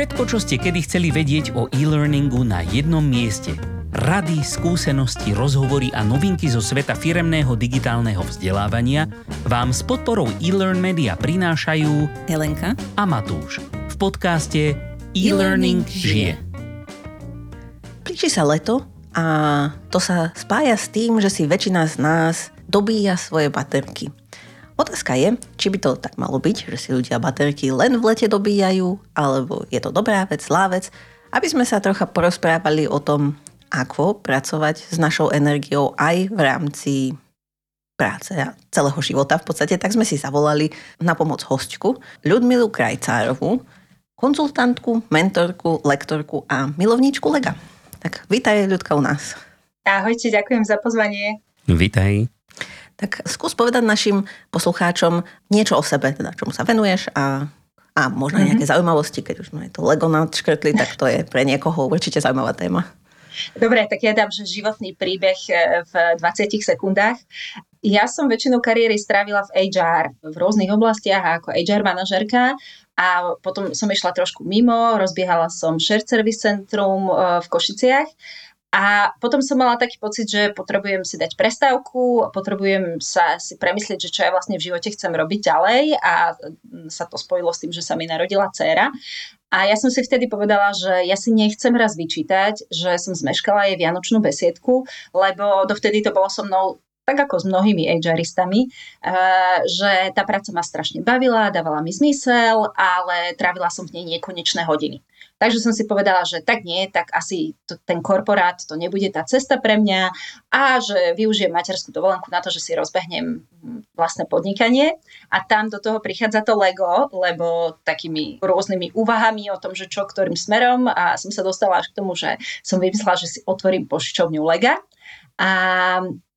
Všetko, čo ste kedy chceli vedieť o e-learningu na jednom mieste. Rady, skúsenosti, rozhovory a novinky zo sveta firemného digitálneho vzdelávania vám s podporou e-learn media prinášajú Helenka a Matúš v podcaste E-Learning žije. Blíži sa leto a to sa spája s tým, že si väčšina z nás dobíja svoje baterky. Otázka je, či by to tak malo byť, že si ľudia baterky len v lete dobíjajú, alebo je to dobrá vec, zlá vec, aby sme sa trocha porozprávali o tom, ako pracovať s našou energiou aj v rámci práce a celého života v podstate, tak sme si zavolali na pomoc hostku Ľudmilu Krajcárovú, konzultantku, mentorku, lektorku a milovníčku lega. Tak vítaj Ľudka u nás. Ahojte, ďakujem za pozvanie. Vítaj. Tak skús povedať našim poslucháčom niečo o sebe, teda čomu sa venuješ a, a možno mm-hmm. nejaké zaujímavosti, keď už sme to Lego nadškrtli, tak to je pre niekoho určite zaujímavá téma. Dobre, tak ja dám, že životný príbeh e, v 20 sekundách. Ja som väčšinu kariéry strávila v HR, v rôznych oblastiach ako HR manažerka a potom som išla trošku mimo, rozbiehala som Shared Service Centrum e, v Košiciach a potom som mala taký pocit, že potrebujem si dať prestávku, potrebujem sa si premyslieť, že čo ja vlastne v živote chcem robiť ďalej a sa to spojilo s tým, že sa mi narodila dcéra. A ja som si vtedy povedala, že ja si nechcem raz vyčítať, že som zmeškala jej vianočnú besiedku, lebo dovtedy to bolo so mnou tak ako s mnohými HRistami, eh, že tá práca ma strašne bavila, dávala mi zmysel, ale trávila som v nej nekonečné hodiny. Takže som si povedala, že tak nie, tak asi to, ten korporát to nebude tá cesta pre mňa a že využijem materskú dovolenku na to, že si rozbehnem vlastné podnikanie. A tam do toho prichádza to Lego, lebo takými rôznymi úvahami o tom, že čo ktorým smerom a som sa dostala až k tomu, že som vymyslela, že si otvorím požičovňu Lega. A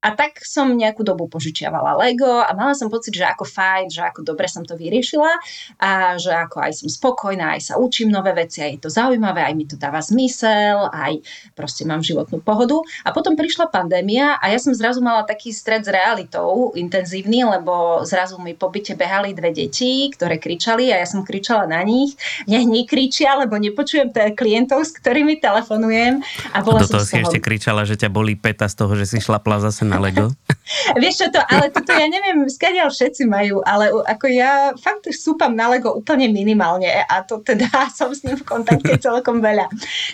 a tak som nejakú dobu požičiavala Lego a mala som pocit, že ako fajn, že ako dobre som to vyriešila a že ako aj som spokojná, aj sa učím nové veci, aj je to zaujímavé, aj mi to dáva zmysel, aj proste mám životnú pohodu. A potom prišla pandémia a ja som zrazu mala taký stred s realitou intenzívny, lebo zrazu mi po byte behali dve deti, ktoré kričali a ja som kričala na nich. Nech nekričia, lebo nepočujem t- klientov, s ktorými telefonujem. A bola a do toho si ešte kričala, že ťa bolí peta z toho, že si šlapla zase na Lego? Vieš čo to, ale toto ja neviem, skadiaľ všetci majú, ale ako ja fakt súpam na Lego úplne minimálne a to teda som s ním v kontakte celkom veľa.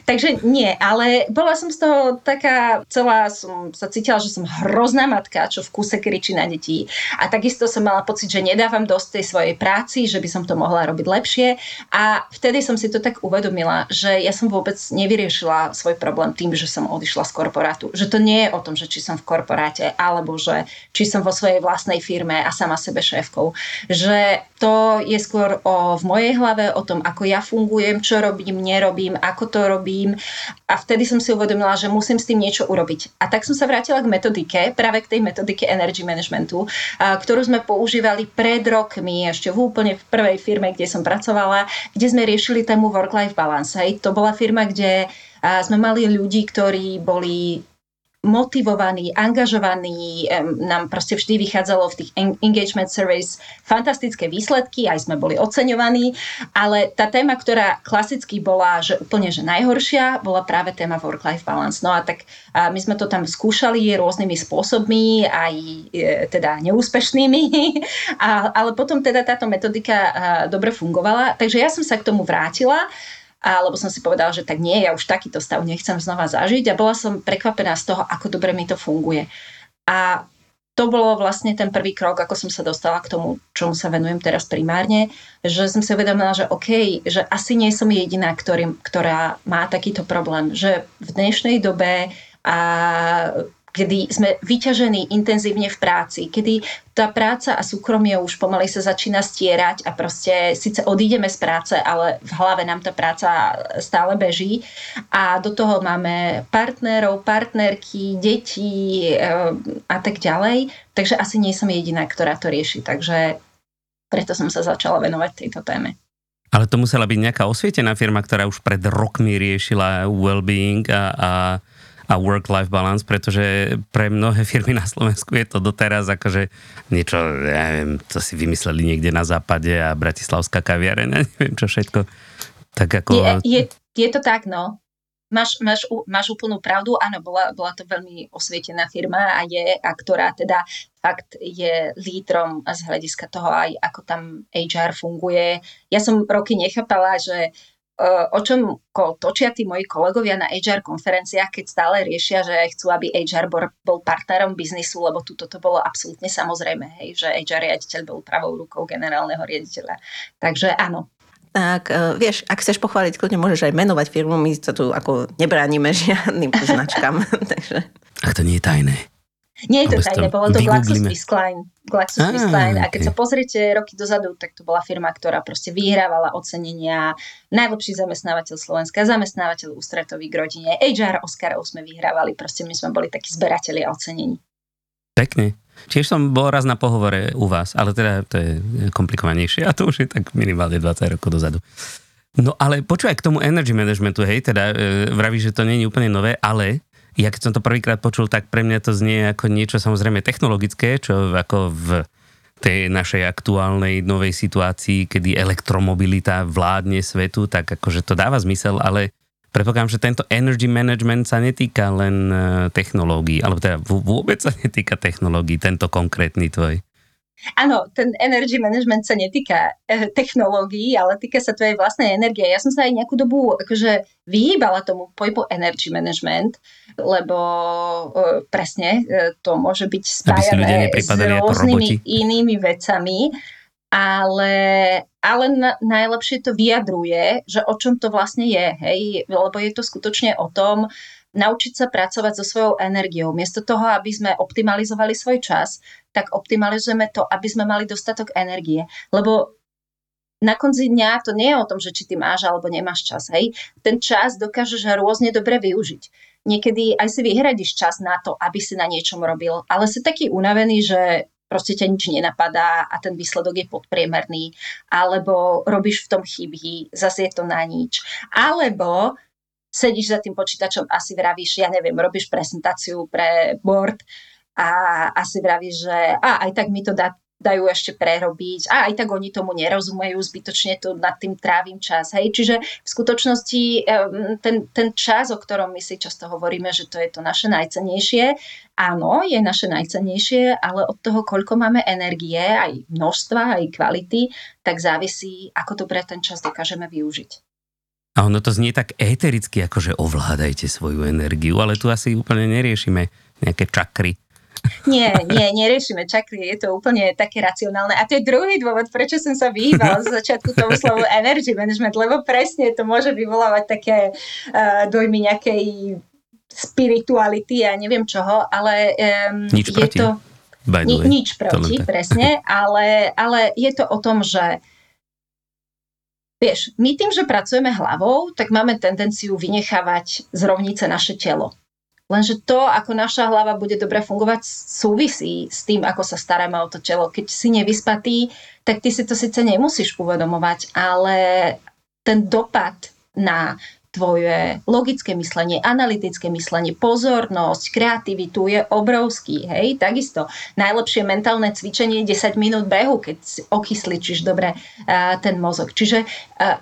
Takže nie, ale bola som z toho taká celá, som sa cítila, že som hrozná matka, čo v kúse kričí na detí a takisto som mala pocit, že nedávam dosť tej svojej práci, že by som to mohla robiť lepšie a vtedy som si to tak uvedomila, že ja som vôbec nevyriešila svoj problém tým, že som odišla z korporátu. Že to nie je o tom, že či som v korporáte, alebo že či som vo svojej vlastnej firme a sama sebe šéfkou. Že to je skôr o, v mojej hlave, o tom, ako ja fungujem, čo robím, nerobím, ako to robím. A vtedy som si uvedomila, že musím s tým niečo urobiť. A tak som sa vrátila k metodike, práve k tej metodike energy managementu, ktorú sme používali pred rokmi, ešte v úplne v prvej firme, kde som pracovala, kde sme riešili tému work-life balance. Hej. To bola firma, kde sme mali ľudí, ktorí boli motivovaní, angažovaní, nám proste vždy vychádzalo v tých engagement surveys fantastické výsledky, aj sme boli oceňovaní, ale tá téma, ktorá klasicky bola, že úplne že najhoršia, bola práve téma work-life balance. No a tak a my sme to tam skúšali rôznymi spôsobmi, aj e, teda neúspešnými, a, ale potom teda táto metodika dobre fungovala, takže ja som sa k tomu vrátila alebo som si povedala, že tak nie, ja už takýto stav nechcem znova zažiť a bola som prekvapená z toho, ako dobre mi to funguje. A to bolo vlastne ten prvý krok, ako som sa dostala k tomu, čomu sa venujem teraz primárne, že som si uvedomila, že OK, že asi nie som jediná, ktorý, ktorá má takýto problém, že v dnešnej dobe a kedy sme vyťažení intenzívne v práci, kedy tá práca a súkromie už pomaly sa začína stierať a proste síce odídeme z práce, ale v hlave nám tá práca stále beží a do toho máme partnerov, partnerky, deti eh, a tak ďalej. Takže asi nie som jediná, ktorá to rieši. Takže preto som sa začala venovať tejto téme. Ale to musela byť nejaká osvietená firma, ktorá už pred rokmi riešila well-being a, a a work-life balance, pretože pre mnohé firmy na Slovensku je to doteraz akože niečo, ja neviem, to si vymysleli niekde na západe a bratislavská kaviareň, neviem čo všetko. Tak ako... Je, je, je to tak, no. Máš, máš, máš úplnú pravdu, áno, bola, bola to veľmi osvietená firma a je, a ktorá teda fakt je lídrom z hľadiska toho aj, ako tam HR funguje. Ja som roky nechápala, že o čom točia tí moji kolegovia na HR konferenciách, keď stále riešia, že chcú, aby HR bol partnerom biznisu, lebo tu toto bolo absolútne samozrejme, hej, že HR riaditeľ bol pravou rukou generálneho riaditeľa. Takže áno, tak uh, vieš, ak chceš pochváliť, kľudne môžeš aj menovať firmu, my sa tu ako nebránime žiadnym značkám. takže... Ach, to nie je tajné. Nie je to tajné, bolo to GlaxoSmithKline. GlaxoSmithKline. A keď okay. sa pozriete roky dozadu, tak to bola firma, ktorá proste vyhrávala ocenenia najlepší zamestnávateľ Slovenska, zamestnávateľ ústretový k rodine, HR Oscarov sme vyhrávali, proste my sme boli takí zberatelia ocenení. Pekne. Tiež som bol raz na pohovore u vás, ale teda to je komplikovanejšie a to už je tak minimálne 20 rokov dozadu. No ale počúvaj k tomu energy managementu, hej, teda e, vravíš, že to nie je úplne nové, ale ja keď som to prvýkrát počul, tak pre mňa to znie ako niečo samozrejme technologické, čo ako v tej našej aktuálnej novej situácii, kedy elektromobilita vládne svetu, tak akože to dáva zmysel, ale Predpokladám, že tento energy management sa netýka len e, technológií, alebo teda vôbec sa netýka technológií, tento konkrétny tvoj. Áno, ten energy management sa netýka e, technológií, ale týka sa tvojej vlastnej energie. Ja som sa aj nejakú dobu akože vyhýbala tomu pojmu energy management, lebo e, presne e, to môže byť spájané s rôznymi inými vecami ale, ale na, najlepšie to vyjadruje, že o čom to vlastne je, hej, lebo je to skutočne o tom, naučiť sa pracovať so svojou energiou. Miesto toho, aby sme optimalizovali svoj čas, tak optimalizujeme to, aby sme mali dostatok energie. Lebo na konci dňa to nie je o tom, že či ty máš alebo nemáš čas. Hej. Ten čas dokážeš rôzne dobre využiť. Niekedy aj si vyhradíš čas na to, aby si na niečom robil, ale si taký unavený, že proste ťa nič nenapadá a ten výsledok je podpriemerný, alebo robíš v tom chyby, zase je to na nič. Alebo sedíš za tým počítačom a si vravíš, ja neviem, robíš prezentáciu pre board a asi vravíš, že a aj tak mi to dá dajú ešte prerobiť a aj tak oni tomu nerozumejú, zbytočne tu nad tým trávim čas. Hej? Čiže v skutočnosti ten, ten čas, o ktorom my si často hovoríme, že to je to naše najcenejšie, áno, je naše najcenejšie, ale od toho, koľko máme energie, aj množstva, aj kvality, tak závisí, ako dobre ten čas dokážeme využiť. A ono to znie tak étericky, ako že ovládajte svoju energiu, ale tu asi úplne neriešime nejaké čakry nie, nie, neriešime čakry, je to úplne také racionálne. A to je druhý dôvod, prečo som sa vyhýbala z začiatku tomu slovu energy management, lebo presne to môže vyvolávať také uh, dojmy nejakej spirituality a neviem čoho, ale um, Nič je proti. to... Ni, nič proti, presne, ale, ale je to o tom, že Vieš, my tým, že pracujeme hlavou, tak máme tendenciu vynechávať z rovnice naše telo. Lenže to, ako naša hlava bude dobre fungovať, súvisí s tým, ako sa staráme o to telo. Keď si nevyspatý, tak ty si to síce nemusíš uvedomovať, ale ten dopad na tvoje logické myslenie, analytické myslenie, pozornosť, kreativitu je obrovský. Hej, takisto najlepšie mentálne cvičenie je 10 minút behu, keď okysličíš dobre uh, ten mozog. Čiže uh,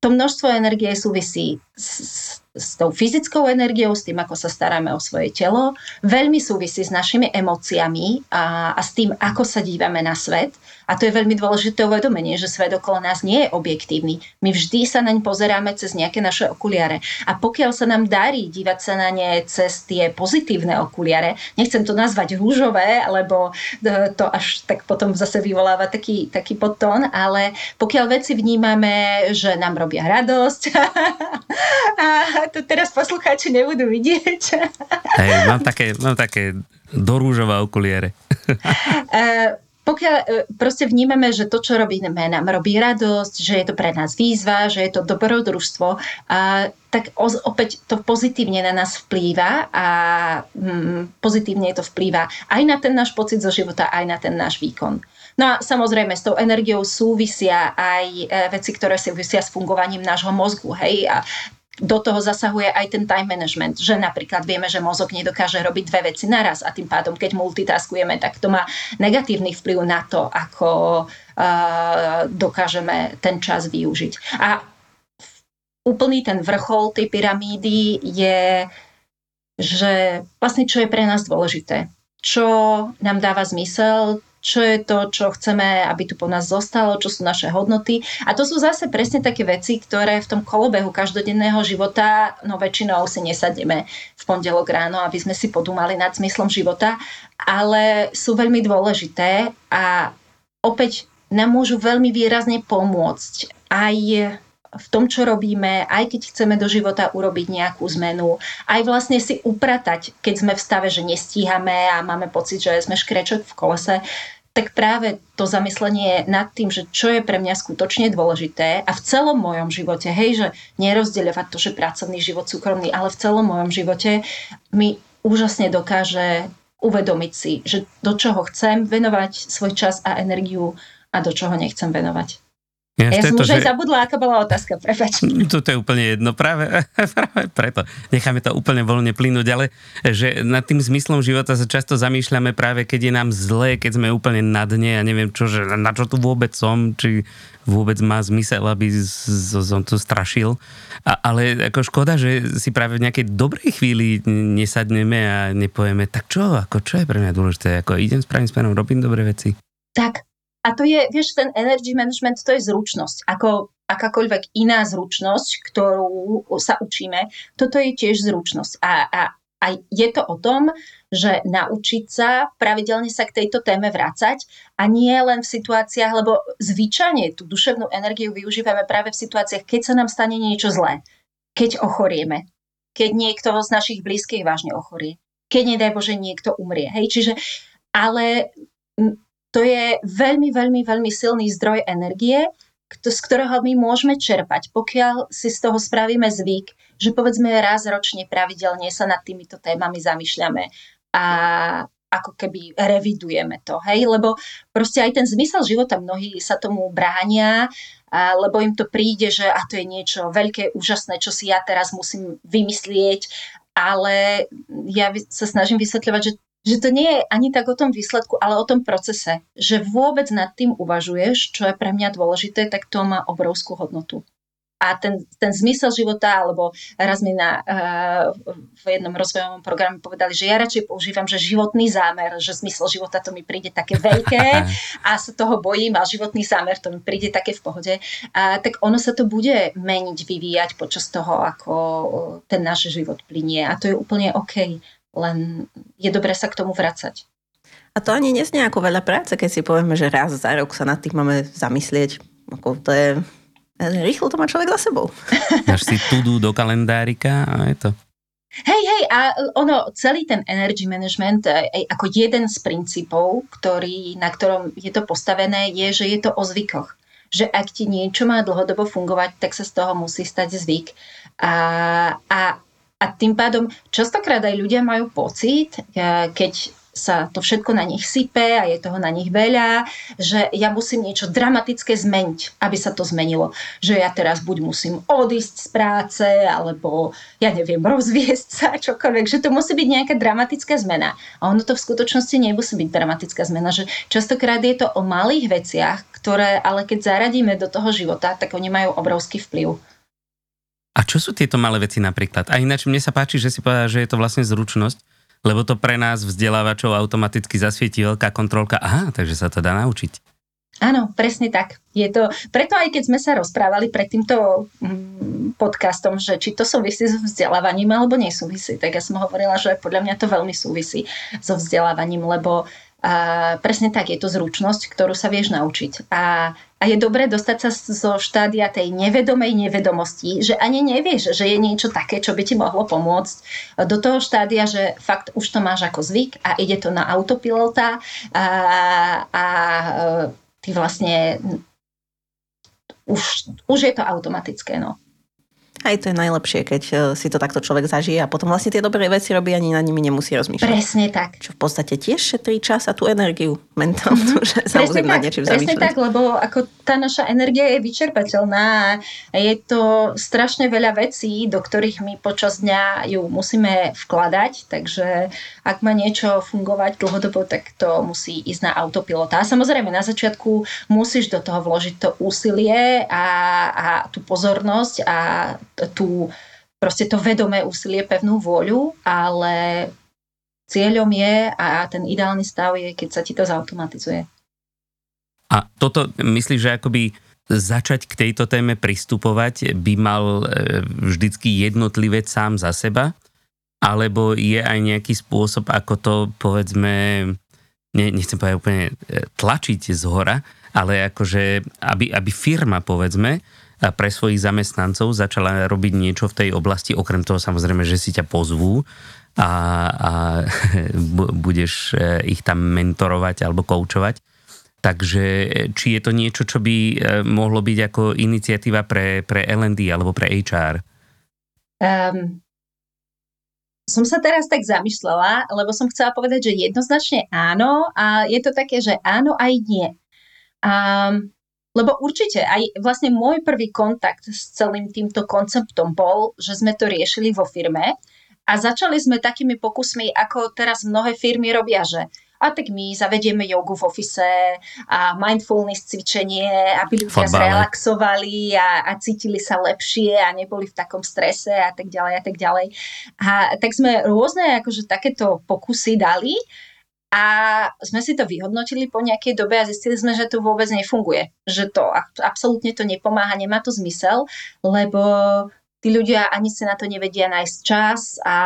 to množstvo energie súvisí s, s tou fyzickou energiou, s tým, ako sa staráme o svoje telo, veľmi súvisí s našimi emóciami a, a s tým, ako sa dívame na svet a to je veľmi dôležité uvedomenie, že svet okolo nás nie je objektívny. My vždy sa naň pozeráme cez nejaké naše okuliare. A pokiaľ sa nám darí dívať sa na ne cez tie pozitívne okuliare, nechcem to nazvať rúžové, lebo e, to až tak potom zase vyvoláva taký, taký podtón, ale pokiaľ veci vnímame, že nám robia radosť, a to teraz poslucháči nebudú vidieť. Hej, mám také, mám také do rúžové okuliare. Pokiaľ e, proste vnímame, že to, čo robíme, nám robí radosť, že je to pre nás výzva, že je to dobrodružstvo, a, tak opäť to pozitívne na nás vplýva a mm, pozitívne to vplýva aj na ten náš pocit zo života, aj na ten náš výkon. No a samozrejme s tou energiou súvisia aj e, veci, ktoré súvisia s fungovaním nášho mozgu. Hej? A do toho zasahuje aj ten time management, že napríklad vieme, že mozog nedokáže robiť dve veci naraz a tým pádom, keď multitaskujeme, tak to má negatívny vplyv na to, ako uh, dokážeme ten čas využiť. A úplný ten vrchol tej pyramídy je, že vlastne čo je pre nás dôležité. Čo nám dáva zmysel, čo je to, čo chceme, aby tu po nás zostalo, čo sú naše hodnoty. A to sú zase presne také veci, ktoré v tom kolobehu každodenného života, no väčšinou si nesadneme v pondelok ráno, aby sme si podúmali nad zmyslom života, ale sú veľmi dôležité a opäť nám môžu veľmi výrazne pomôcť aj v tom, čo robíme, aj keď chceme do života urobiť nejakú zmenu, aj vlastne si upratať, keď sme v stave, že nestíhame a máme pocit, že sme škrečok v kolese, tak práve to zamyslenie nad tým, že čo je pre mňa skutočne dôležité a v celom mojom živote, hej, že nerozdeľovať to, že pracovný život, súkromný, ale v celom mojom živote mi úžasne dokáže uvedomiť si, že do čoho chcem venovať svoj čas a energiu a do čoho nechcem venovať. Ja, ja som už že... aj zabudla, aká bola otázka, prepač. To je úplne jedno, práve, práve preto. Necháme to úplne voľne plynúť, ale že nad tým zmyslom života sa často zamýšľame práve, keď je nám zle, keď sme úplne na dne a neviem čo, že na čo tu vôbec som, či vôbec má zmysel, aby som tu strašil. A, ale ako škoda, že si práve v nejakej dobrej chvíli nesadneme a nepovieme, tak čo, ako čo je pre mňa dôležité, ako idem správnym smerom, robím dobré veci. Tak, a to je, vieš, ten energy management, to je zručnosť. Ako akákoľvek iná zručnosť, ktorú sa učíme, toto je tiež zručnosť. A, a, a je to o tom, že naučiť sa pravidelne sa k tejto téme vrácať a nie len v situáciách, lebo zvyčajne tú duševnú energiu využívame práve v situáciách, keď sa nám stane niečo zlé, keď ochorieme, keď niekto z našich blízkych vážne ochorie, keď nedaj Bože niekto umrie. Hej? Čiže, ale to je veľmi, veľmi, veľmi silný zdroj energie, z ktorého my môžeme čerpať, pokiaľ si z toho spravíme zvyk, že povedzme raz ročne pravidelne sa nad týmito témami zamýšľame a ako keby revidujeme to, hej, lebo proste aj ten zmysel života mnohí sa tomu bránia, lebo im to príde, že a to je niečo veľké, úžasné, čo si ja teraz musím vymyslieť, ale ja sa snažím vysvetľovať, že že to nie je ani tak o tom výsledku, ale o tom procese. Že vôbec nad tým uvažuješ, čo je pre mňa dôležité, tak to má obrovskú hodnotu. A ten, ten zmysel života, alebo raz mi na, uh, v jednom rozvojovom programe povedali, že ja radšej používam, že životný zámer, že zmysel života to mi príde také veľké a sa toho bojím a životný zámer to mi príde také v pohode. Uh, tak ono sa to bude meniť, vyvíjať počas toho, ako ten náš život plinie a to je úplne OK len je dobré sa k tomu vracať. A to ani nesnie ako veľa práce, keď si povieme, že raz za rok sa nad tým máme zamyslieť. Ako to je... Rýchlo to má človek za sebou. Dáš si tudu do kalendárika a je to. Hej, hej, a ono, celý ten energy management, aj e, ako jeden z princípov, ktorý, na ktorom je to postavené, je, že je to o zvykoch. Že ak ti niečo má dlhodobo fungovať, tak sa z toho musí stať zvyk. A, a a tým pádom častokrát aj ľudia majú pocit, e, keď sa to všetko na nich sype a je toho na nich veľa, že ja musím niečo dramatické zmeniť, aby sa to zmenilo. Že ja teraz buď musím odísť z práce, alebo ja neviem, rozviesť sa, čokoľvek, že to musí byť nejaká dramatická zmena. A ono to v skutočnosti nemusí byť dramatická zmena, že častokrát je to o malých veciach, ktoré ale keď zaradíme do toho života, tak oni majú obrovský vplyv. A čo sú tieto malé veci napríklad? A ináč mne sa páči, že si povedal, že je to vlastne zručnosť, lebo to pre nás vzdelávačov automaticky zasvietí veľká kontrolka. Aha, takže sa to dá naučiť. Áno, presne tak. Je to, preto aj keď sme sa rozprávali pred týmto mm, podcastom, že či to súvisí so vzdelávaním alebo nesúvisí, tak ja som hovorila, že podľa mňa to veľmi súvisí so vzdelávaním, lebo a presne tak, je to zručnosť, ktorú sa vieš naučiť. A, a je dobré dostať sa zo štádia tej nevedomej nevedomosti, že ani nevieš, že je niečo také, čo by ti mohlo pomôcť, do toho štádia, že fakt už to máš ako zvyk a ide to na autopilota a, a ty vlastne už, už je to automatické. No. Aj to je najlepšie, keď e, si to takto človek zažije a potom vlastne tie dobré veci robí ani na nimi nemusí rozmýšľať. Presne tak. Čo v podstate tiež šetrí čas a tú energiu mentálnu, mm-hmm. že sa presne tak, niečím Presne tak, lebo ako tá naša energia je vyčerpateľná a je to strašne veľa vecí, do ktorých my počas dňa ju musíme vkladať, takže ak má niečo fungovať dlhodobo, tak to musí ísť na autopilota. A samozrejme na začiatku musíš do toho vložiť to úsilie a, a tú pozornosť a tú, proste to vedomé úsilie, pevnú vôľu, ale cieľom je a ten ideálny stav je, keď sa ti to zautomatizuje. A toto myslíš, že akoby začať k tejto téme pristupovať by mal e, vždycky jednotlivec sám za seba? Alebo je aj nejaký spôsob, ako to povedzme, ne, nechcem povedať úplne e, tlačiť z hora, ale akože, aby, aby firma povedzme pre svojich zamestnancov začala robiť niečo v tej oblasti, okrem toho samozrejme, že si ťa pozvú a, a budeš e, ich tam mentorovať alebo koučovať Takže či je to niečo, čo by eh, mohlo byť ako iniciatíva pre, pre L&D alebo pre HR? Um, som sa teraz tak zamyslela, lebo som chcela povedať, že jednoznačne áno a je to také, že áno aj nie. Um, lebo určite aj vlastne môj prvý kontakt s celým týmto konceptom bol, že sme to riešili vo firme a začali sme takými pokusmi, ako teraz mnohé firmy robia, že a tak my zavedieme jogu v ofise a mindfulness cvičenie, aby ľudia Fotbale. zrelaxovali a, a cítili sa lepšie a neboli v takom strese a tak ďalej a tak ďalej. A tak sme rôzne akože takéto pokusy dali a sme si to vyhodnotili po nejakej dobe a zistili sme, že to vôbec nefunguje. Že to absolútne to nepomáha, nemá to zmysel, lebo tí ľudia ani sa na to nevedia nájsť čas a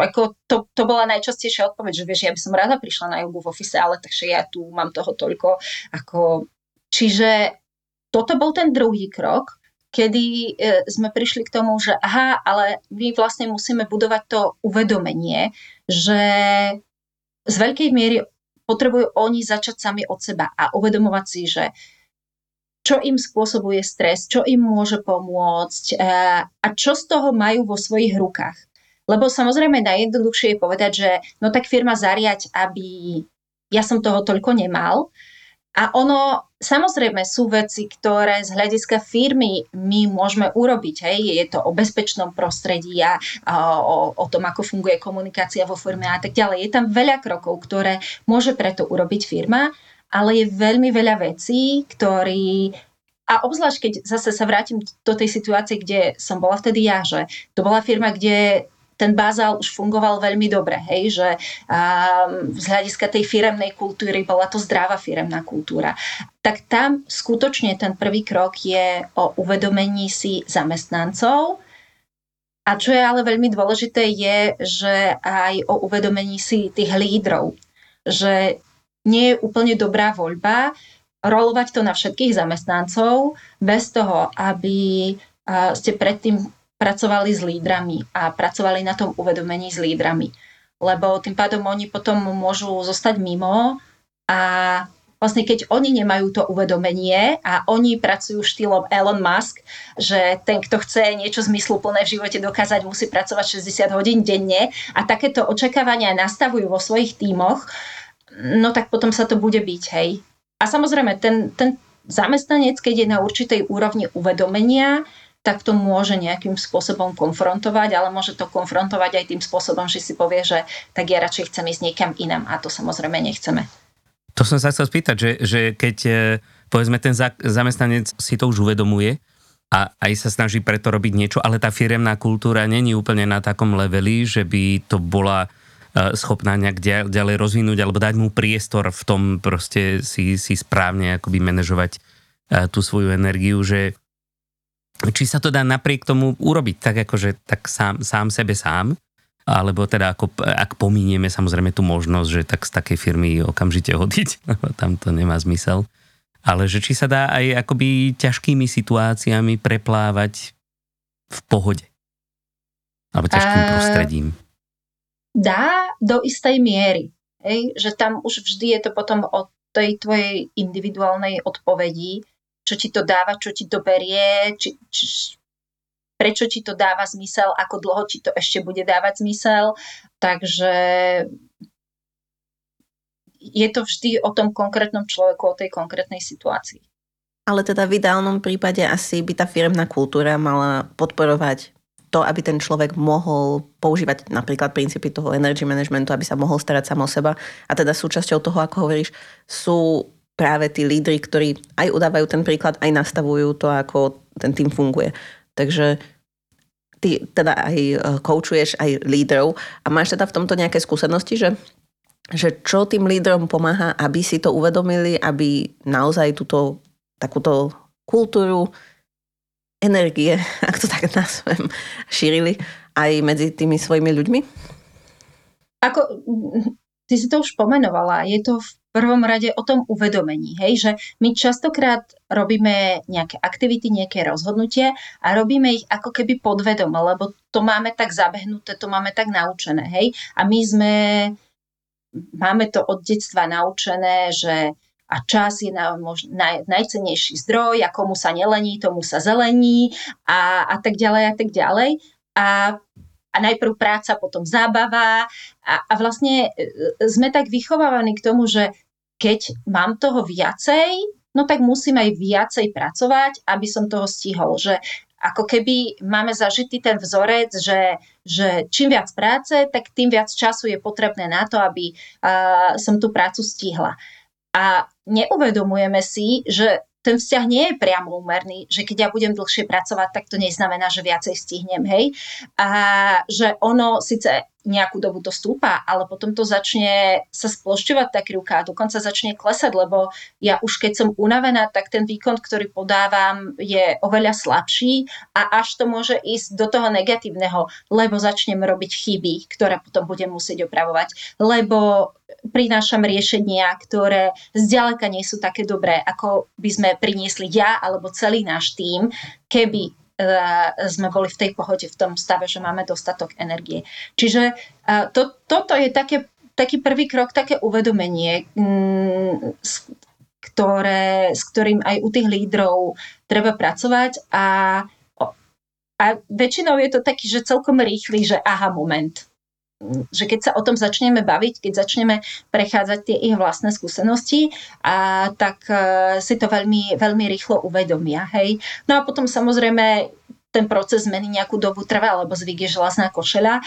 ako to, to bola najčastejšia odpoveď, že vieš, ja by som rada prišla na jogu v office, ale takže ja tu mám toho toľko. Ako, čiže toto bol ten druhý krok, kedy e, sme prišli k tomu, že aha, ale my vlastne musíme budovať to uvedomenie, že z veľkej miery potrebujú oni začať sami od seba a uvedomovať si, že čo im spôsobuje stres, čo im môže pomôcť e, a čo z toho majú vo svojich rukách. Lebo samozrejme najjednoduchšie je povedať, že no tak firma zariať, aby ja som toho toľko nemal. A ono, samozrejme, sú veci, ktoré z hľadiska firmy my môžeme urobiť. Hej? Je to o bezpečnom prostredí a, o, o tom, ako funguje komunikácia vo firme a tak ďalej. Je tam veľa krokov, ktoré môže preto urobiť firma, ale je veľmi veľa vecí, ktorí a obzvlášť, keď zase sa vrátim do tej situácie, kde som bola vtedy ja, že to bola firma, kde ten bazál už fungoval veľmi dobre, hej, že um, z hľadiska tej firemnej kultúry bola to zdravá firemná kultúra. Tak tam skutočne ten prvý krok je o uvedomení si zamestnancov, a čo je ale veľmi dôležité je, že aj o uvedomení si tých lídrov, že nie je úplne dobrá voľba rolovať to na všetkých zamestnancov bez toho, aby ste predtým pracovali s lídrami a pracovali na tom uvedomení s lídrami. Lebo tým pádom oni potom môžu zostať mimo a vlastne keď oni nemajú to uvedomenie a oni pracujú štýlom Elon Musk, že ten, kto chce niečo zmysluplné v živote dokázať, musí pracovať 60 hodín denne a takéto očakávania nastavujú vo svojich tímoch, no tak potom sa to bude byť, hej. A samozrejme, ten, ten zamestnanec, keď je na určitej úrovni uvedomenia, tak to môže nejakým spôsobom konfrontovať, ale môže to konfrontovať aj tým spôsobom, že si povie, že tak ja radšej chcem ísť niekam inam a to samozrejme nechceme. To som sa chcel spýtať, že, že keď e, povedzme ten zamestnanec si to už uvedomuje a aj sa snaží preto robiť niečo, ale tá firemná kultúra není úplne na takom leveli, že by to bola e, schopná nejak ďalej rozvinúť alebo dať mu priestor v tom proste si, si správne akoby manažovať e, tú svoju energiu, že či sa to dá napriek tomu urobiť tak akože tak sám, sám sebe sám, alebo teda ako, ak pominieme samozrejme tú možnosť, že tak z takej firmy okamžite hodiť, tam to nemá zmysel. Ale že či sa dá aj akoby ťažkými situáciami preplávať v pohode. Alebo ťažkým uh, prostredím. Dá do istej miery. Hej? Že tam už vždy je to potom o tej tvojej individuálnej odpovedi, čo ti to dáva, čo ti to berie, či, či, prečo ti to dáva zmysel, ako dlho ti to ešte bude dávať zmysel. Takže je to vždy o tom konkrétnom človeku, o tej konkrétnej situácii. Ale teda v ideálnom prípade asi by tá firmná kultúra mala podporovať to, aby ten človek mohol používať napríklad princípy toho energy managementu, aby sa mohol starať sám o seba. A teda súčasťou toho, ako hovoríš, sú práve tí lídry, ktorí aj udávajú ten príklad, aj nastavujú to, ako ten tým funguje. Takže ty teda aj koučuješ aj lídrov a máš teda v tomto nejaké skúsenosti, že, že čo tým lídrom pomáha, aby si to uvedomili, aby naozaj túto takúto kultúru energie, ak to tak nazvem, šírili aj medzi tými svojimi ľuďmi? Ako, ty si to už pomenovala, je to v prvom rade o tom uvedomení, hej, že my častokrát robíme nejaké aktivity, nejaké rozhodnutie a robíme ich ako keby podvedome, lebo to máme tak zabehnuté, to máme tak naučené, hej, a my sme, máme to od detstva naučené, že a čas je na, mož, naj, najcenejší zdroj a komu sa nelení, tomu sa zelení a, a tak ďalej a tak ďalej. A a najprv práca, potom zábava a, a vlastne e, sme tak vychovávaní k tomu, že keď mám toho viacej, no tak musím aj viacej pracovať, aby som toho stihol. Že ako keby máme zažitý ten vzorec, že, že čím viac práce, tak tým viac času je potrebné na to, aby uh, som tú prácu stihla. A neuvedomujeme si, že ten vzťah nie je priamo úmerný, že keď ja budem dlhšie pracovať, tak to neznamená, že viacej stihnem, hej. A že ono síce nejakú dobu to stúpa, ale potom to začne sa splošťovať tá krivka a dokonca začne klesať, lebo ja už keď som unavená, tak ten výkon, ktorý podávam, je oveľa slabší a až to môže ísť do toho negatívneho, lebo začnem robiť chyby, ktoré potom budem musieť opravovať, lebo prinášam riešenia, ktoré zďaleka nie sú také dobré, ako by sme priniesli ja alebo celý náš tým, keby sme boli v tej pohode, v tom stave, že máme dostatok energie. Čiže e, to, toto je také, taký prvý krok, také uvedomenie, mm, ktoré, s ktorým aj u tých lídrov treba pracovať a, a väčšinou je to taký, že celkom rýchly, že aha, moment že keď sa o tom začneme baviť, keď začneme prechádzať tie ich vlastné skúsenosti, a tak uh, si to veľmi, veľmi rýchlo uvedomia. Hej? No a potom samozrejme ten proces zmeny nejakú dobu trvá, lebo zvyk je želazná košeľa,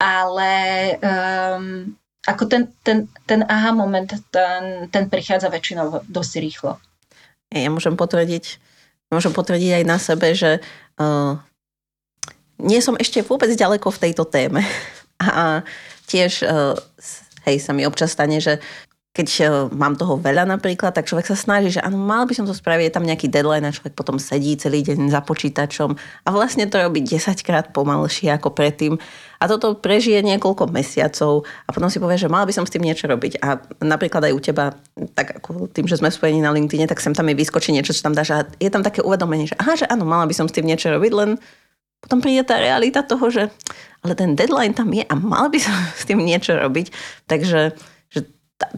ale um, ako ten, ten, ten aha moment, ten, ten prichádza väčšinou dosť rýchlo. Ja môžem potvrdiť, môžem potvrdiť aj na sebe, že uh, nie som ešte vôbec ďaleko v tejto téme. A tiež, e, hej, sa mi občas stane, že keď e, mám toho veľa napríklad, tak človek sa snaží, že áno, mal by som to spraviť, je tam nejaký deadline a človek potom sedí celý deň za počítačom a vlastne to robí 10 krát pomalšie ako predtým. A toto prežije niekoľko mesiacov a potom si povie, že mal by som s tým niečo robiť. A napríklad aj u teba, tak ako tým, že sme spojení na LinkedIn, tak sem tam mi vyskočí niečo, čo tam dáš a je tam také uvedomenie, že aha, že áno, mala by som s tým niečo robiť, len potom príde tá realita toho, že ale ten deadline tam je a mal by som s tým niečo robiť. Takže že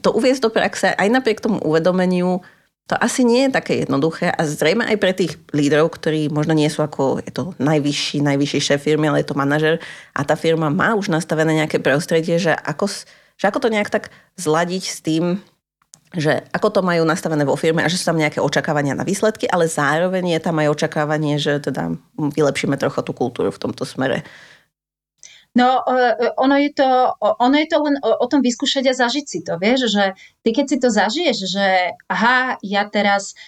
to uviezť do praxe aj napriek tomu uvedomeniu, to asi nie je také jednoduché a zrejme aj pre tých lídrov, ktorí možno nie sú ako je to najvyšší, najvyšší šéf firmy, ale je to manažer a tá firma má už nastavené nejaké prostredie, že ako, že ako to nejak tak zladiť s tým, že ako to majú nastavené vo firme a že sú tam nejaké očakávania na výsledky, ale zároveň je tam aj očakávanie, že teda vylepšíme trochu tú kultúru v tomto smere. No, e, ono je to, ono je to len o, tom vyskúšať a zažiť si to, vieš, že ty keď si to zažiješ, že aha, ja teraz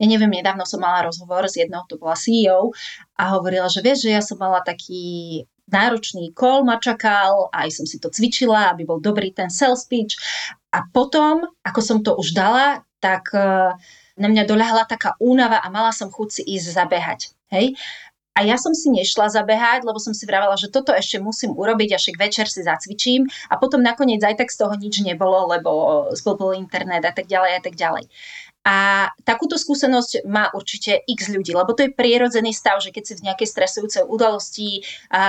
ja neviem, nedávno som mala rozhovor s jednou, to bola CEO a hovorila, že vieš, že ja som mala taký náročný call ma čakal, aj som si to cvičila, aby bol dobrý ten sales speech. A potom, ako som to už dala, tak e, na mňa doľahla taká únava a mala som chuť si ísť zabehať. Hej? A ja som si nešla zabehať, lebo som si vravela, že toto ešte musím urobiť a však večer si zacvičím a potom nakoniec aj tak z toho nič nebolo, lebo zblbol internet a tak ďalej a tak ďalej. A takúto skúsenosť má určite x ľudí, lebo to je prirodzený stav, že keď si v nejakej stresujúcej udalosti a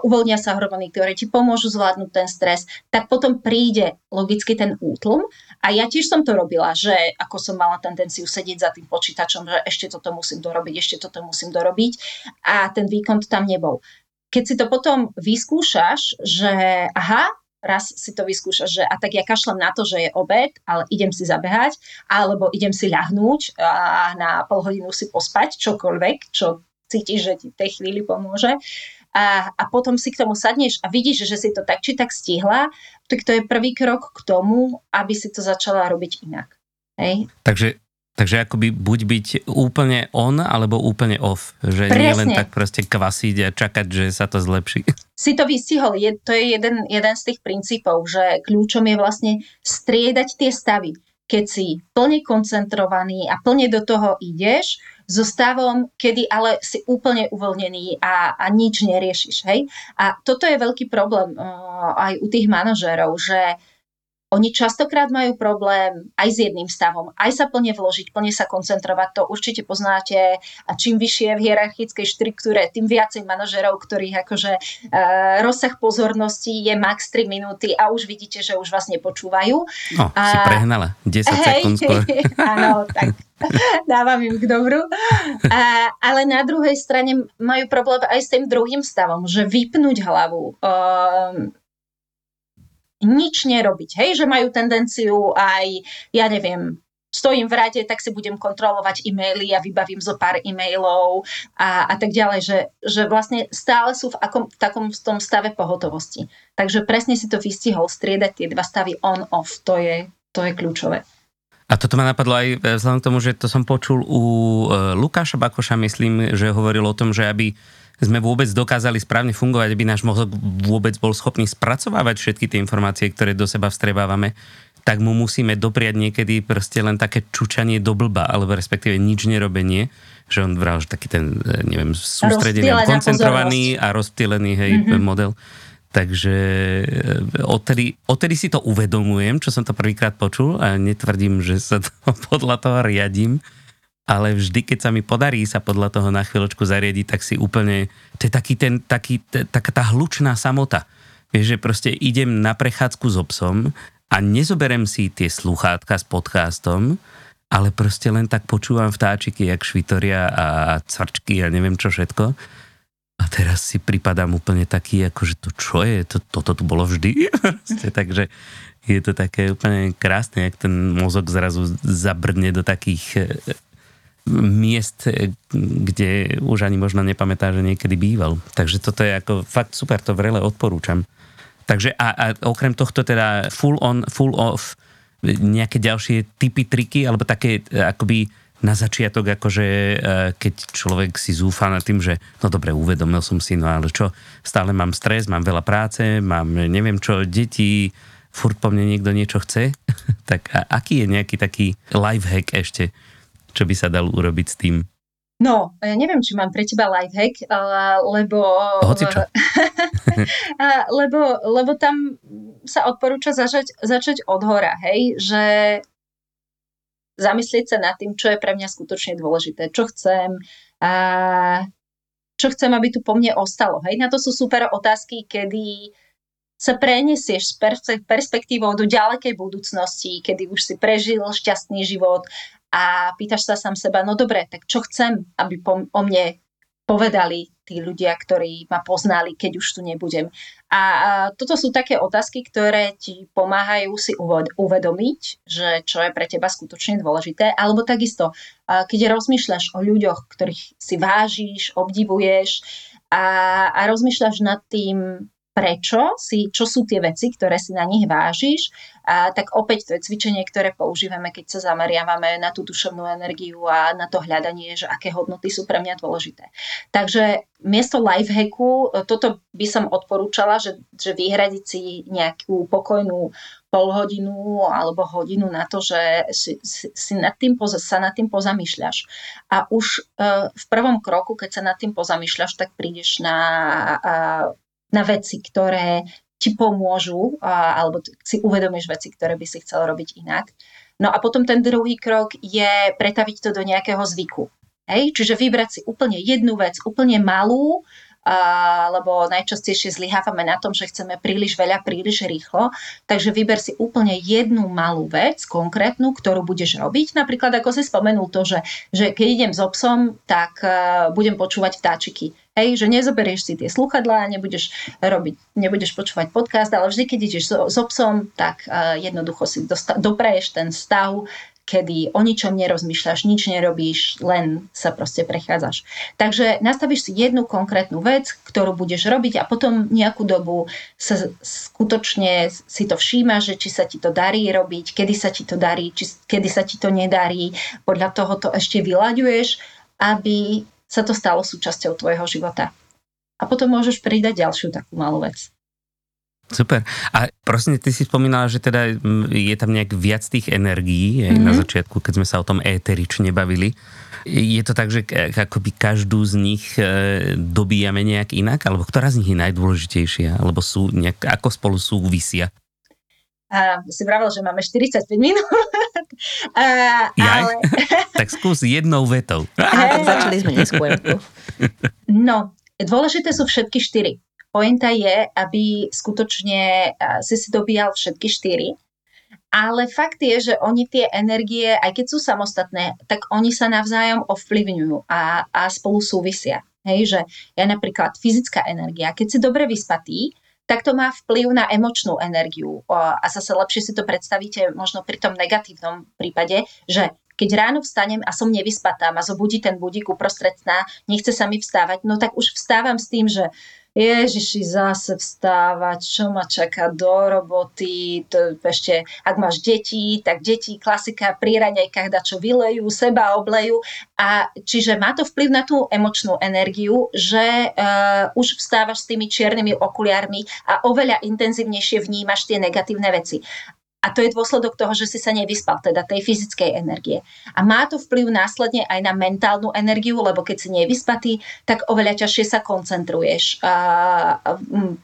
uvoľnia sa hormóny, ktoré ti pomôžu zvládnuť ten stres, tak potom príde logicky ten útlm. A ja tiež som to robila, že ako som mala tendenciu sedieť za tým počítačom, že ešte toto musím dorobiť, ešte toto musím dorobiť a ten výkon tam nebol. Keď si to potom vyskúšaš, že aha, raz si to vyskúšaš, že a tak ja kašlem na to, že je obed, ale idem si zabehať, alebo idem si ľahnúť a na pol hodinu si pospať, čokoľvek, čo cítiš, že ti tej chvíli pomôže. A, a potom si k tomu sadneš a vidíš, že si to tak či tak stihla, tak to je prvý krok k tomu, aby si to začala robiť inak. Hej? Takže Takže akoby buď byť úplne on, alebo úplne off. Že Presne. nie len tak proste kvasiť a čakať, že sa to zlepší. Si to vystihol. Je, to je jeden, jeden z tých princípov, že kľúčom je vlastne striedať tie stavy. Keď si plne koncentrovaný a plne do toho ideš, so stavom, kedy ale si úplne uvoľnený a, a nič neriešiš. Hej? A toto je veľký problém uh, aj u tých manažérov, že oni častokrát majú problém aj s jedným stavom, aj sa plne vložiť, plne sa koncentrovať, to určite poznáte a čím vyššie v hierarchickej štruktúre, tým viacej manažerov, ktorých akože e, rozsah pozornosti je max 3 minúty a už vidíte, že už vás nepočúvajú. No, a, si prehnala, 10 hej, sekúnd skôr. Áno, tak dávam im k dobru. A, ale na druhej strane majú problém aj s tým druhým stavom, že vypnúť hlavu. Um, nič nerobiť, hej, že majú tendenciu aj, ja neviem, stojím v rade, tak si budem kontrolovať e-maily a vybavím zo pár e-mailov a, a tak ďalej, že, že vlastne stále sú v, akom, v takom tom stave pohotovosti. Takže presne si to vystihol, striedať tie dva stavy on-off, to je, to je kľúčové. A toto ma napadlo aj vzhľadom k tomu, že to som počul u e, Lukáša Bakoša, myslím, že hovoril o tom, že aby sme vôbec dokázali správne fungovať, aby náš mozog vôbec bol schopný spracovávať všetky tie informácie, ktoré do seba vstrebávame, tak mu musíme dopriať niekedy proste len také čučanie do blba, alebo respektíve nič nerobenie, že on vral, že taký ten, e, neviem, sústredený, koncentrovaný a rozptýlený hej, mm-hmm. model. Takže e, odtedy, odtedy si to uvedomujem, čo som to prvýkrát počul a netvrdím, že sa to podľa toho riadím, ale vždy, keď sa mi podarí sa podľa toho na chvíľočku zariadiť, tak si úplne, to je taký ten, taký, taká tá hlučná samota. Vieš, že proste idem na prechádzku s obsom a nezoberem si tie sluchátka s podcastom, ale proste len tak počúvam vtáčiky, jak švitoria a cvrčky a neviem čo všetko. A teraz si pripadám úplne taký, ako že to čo je, to, toto tu bolo vždy. takže je to také úplne krásne, jak ten mozog zrazu zabrdne do takých miest, e, kde už ani možno nepamätá, že niekedy býval. Takže toto je ako fakt super, to vrele odporúčam. Takže a, a okrem tohto teda full on, full off, nejaké ďalšie typy, triky, alebo také e, akoby na začiatok, akože e, keď človek si zúfa nad tým, že no dobre, uvedomil som si, no ale čo, stále mám stres, mám veľa práce, mám neviem čo, deti, furt po mne niekto niečo chce, tak a aký je nejaký taký life hack ešte, čo by sa dal urobiť s tým? No, ja neviem, či mám pre teba lifehack, lebo... Hocičo. lebo, lebo tam sa odporúča začať, začať od hora, hej, že zamyslieť sa nad tým, čo je pre mňa skutočne dôležité, čo chcem, a čo chcem, aby tu po mne ostalo. Hej, na to sú super otázky, kedy sa prenesieš s perspektívou do ďalekej budúcnosti, kedy už si prežil šťastný život a pýtaš sa sám seba, no dobre, tak čo chcem, aby po, o mne povedali tí ľudia, ktorí ma poznali, keď už tu nebudem. A, a toto sú také otázky, ktoré ti pomáhajú si uvedomiť, že čo je pre teba skutočne dôležité, alebo takisto, keď rozmýšľaš o ľuďoch, ktorých si vážiš, obdivuješ a, a rozmýšľaš nad tým, prečo si, čo sú tie veci, ktoré si na nich vážiš, a tak opäť to je cvičenie, ktoré používame, keď sa zameriavame na tú duševnú energiu a na to hľadanie, že aké hodnoty sú pre mňa dôležité. Takže miesto lifehacku, toto by som odporúčala, že, že vyhradiť si nejakú pokojnú pol hodinu alebo hodinu na to, že si, si, si nad tým, sa nad tým pozamýšľaš. A už uh, v prvom kroku, keď sa nad tým pozamýšľaš, tak prídeš na uh, na veci, ktoré ti pomôžu, alebo si uvedomíš veci, ktoré by si chcel robiť inak. No a potom ten druhý krok je pretaviť to do nejakého zvyku. Hej? Čiže vybrať si úplne jednu vec, úplne malú, lebo najčastejšie zlyhávame na tom, že chceme príliš veľa, príliš rýchlo. Takže vyber si úplne jednu malú vec, konkrétnu, ktorú budeš robiť. Napríklad, ako si spomenul to, že, že keď idem s obsom, tak uh, budem počúvať vtáčiky. Hej, že nezoberieš si tie sluchadlá, nebudeš robiť, nebudeš počúvať podcast, ale vždy, keď ideš so, s obsom, tak uh, jednoducho si dosta- dopreješ ten stav, kedy o ničom nerozmýšľaš, nič nerobíš, len sa proste prechádzaš. Takže nastavíš si jednu konkrétnu vec, ktorú budeš robiť a potom nejakú dobu sa skutočne si to všíma, že či sa ti to darí robiť, kedy sa ti to darí, či, kedy sa ti to nedarí. Podľa toho to ešte vyľaďuješ, aby sa to stalo súčasťou tvojho života. A potom môžeš pridať ďalšiu takú malú vec. Super. A prosím, ty si spomínala, že teda je tam nejak viac tých energií mm-hmm. na začiatku, keď sme sa o tom éterične bavili. Je to tak, že akoby každú z nich e, dobíjame nejak inak? Alebo ktorá z nich je najdôležitejšia? Alebo sú nejak, ako spolu súvisia? A si vravel, že máme 45 minút. a, ale... tak skús jednou vetou. Aha, začali sme neskôr. no, dôležité sú všetky štyri pointa je, aby skutočne si si dobíjal všetky štyri. Ale fakt je, že oni tie energie, aj keď sú samostatné, tak oni sa navzájom ovplyvňujú a, a spolu súvisia. Hej, že ja napríklad fyzická energia, keď si dobre vyspatý, tak to má vplyv na emočnú energiu. A zase lepšie si to predstavíte možno pri tom negatívnom prípade, že keď ráno vstanem a som nevyspatá, ma zobudí ten budík uprostred sna, nechce sa mi vstávať, no tak už vstávam s tým, že Ježiši, zase vstávať, čo ma čaká do roboty, to ešte, ak máš deti, tak deti, klasika, pri raňajkách da čo vylejú, seba oblejú a čiže má to vplyv na tú emočnú energiu, že uh, už vstávaš s tými čiernymi okuliarmi a oveľa intenzívnejšie vnímaš tie negatívne veci. A to je dôsledok toho, že si sa nevyspal, teda tej fyzickej energie. A má to vplyv následne aj na mentálnu energiu, lebo keď si nevyspatý, tak oveľa ťažšie sa koncentruješ. A,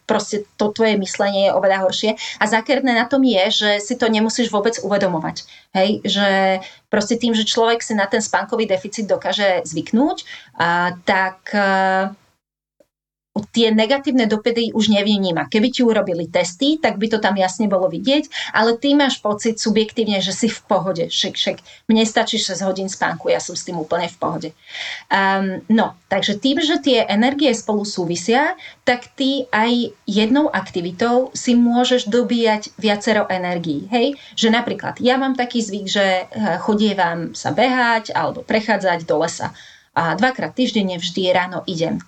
proste to tvoje myslenie je oveľa horšie. A zákerné na tom je, že si to nemusíš vôbec uvedomovať. Hej, že proste tým, že človek si na ten spánkový deficit dokáže zvyknúť, a, tak tie negatívne dopady už nevníma. Keby ti urobili testy, tak by to tam jasne bolo vidieť, ale ty máš pocit subjektívne, že si v pohode. Však, však mne stačí 6 hodín spánku, ja som s tým úplne v pohode. Um, no, takže tým, že tie energie spolu súvisia, tak ty aj jednou aktivitou si môžeš dobíjať viacero energií. Hej? Že napríklad ja mám taký zvyk, že eh, chodievam sa behať alebo prechádzať do lesa. A dvakrát týždenne vždy ráno idem.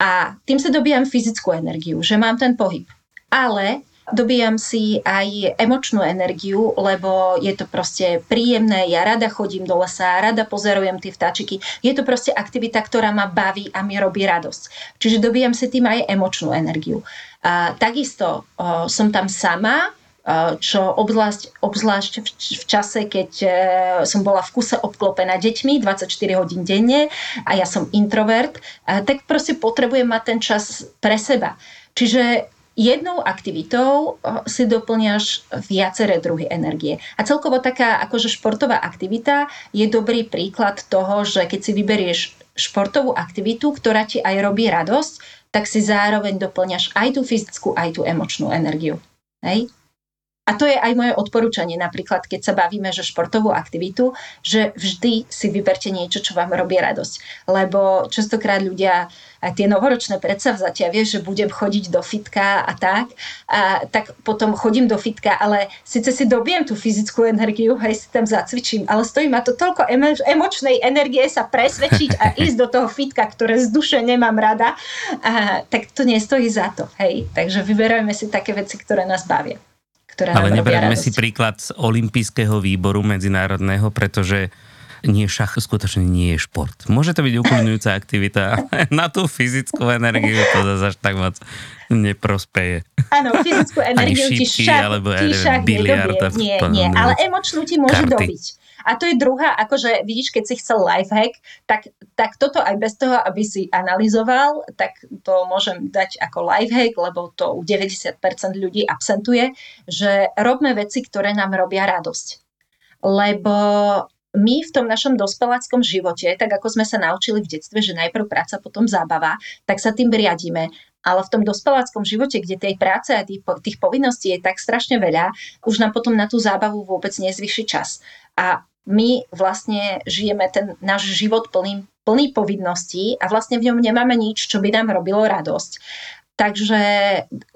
A tým sa dobíjam fyzickú energiu, že mám ten pohyb. Ale dobíjam si aj emočnú energiu, lebo je to proste príjemné, ja rada chodím do lesa, rada pozerujem tie vtáčiky. Je to proste aktivita, ktorá ma baví a mi robí radosť. Čiže dobíjam si tým aj emočnú energiu. A takisto o, som tam sama, čo obzvlášť, obzvlášť v, čase, keď e, som bola v kuse obklopená deťmi 24 hodín denne a ja som introvert, tak proste potrebujem mať ten čas pre seba. Čiže jednou aktivitou si doplňaš viaceré druhy energie. A celkovo taká akože športová aktivita je dobrý príklad toho, že keď si vyberieš športovú aktivitu, ktorá ti aj robí radosť, tak si zároveň doplňaš aj tú fyzickú, aj tú emočnú energiu. Hej? A to je aj moje odporúčanie, napríklad keď sa bavíme, že športovú aktivitu, že vždy si vyberte niečo, čo vám robí radosť. Lebo častokrát ľudia tie novoročné predsavzatia, vieš, že budem chodiť do fitka a tak, a tak potom chodím do fitka, ale síce si dobiem tú fyzickú energiu, hej, si tam zacvičím, ale stojí ma to toľko emo- emočnej energie sa presvedčiť a ísť do toho fitka, ktoré z duše nemám rada, a, tak to nestojí za to, hej. Takže vyberajme si také veci, ktoré nás bavia ktoré Ale neberieme si príklad z olympijského výboru medzinárodného, pretože nie šach skutočne nie je šport. Môže to byť uklidňujúca aktivita, ale na tú fyzickú energiu to zase až tak moc neprospeje. Áno, fyzickú energiu ti šach, alebo, ti šach biliard, Nie, nie, ale emočnú ti môže karty. dobiť. A to je druhá, akože vidíš, keď si chcel lifehack, tak, tak toto aj bez toho, aby si analyzoval, tak to môžem dať ako lifehack, lebo to u 90% ľudí absentuje, že robme veci, ktoré nám robia radosť. Lebo my v tom našom dospeláckom živote, tak ako sme sa naučili v detstve, že najprv práca, potom zábava, tak sa tým riadíme. Ale v tom dospeláckom živote, kde tej práce a tých, tých povinností je tak strašne veľa, už nám potom na tú zábavu vôbec nezvyši čas. A my vlastne žijeme ten náš život plný, plný povinností a vlastne v ňom nemáme nič, čo by nám robilo radosť. Takže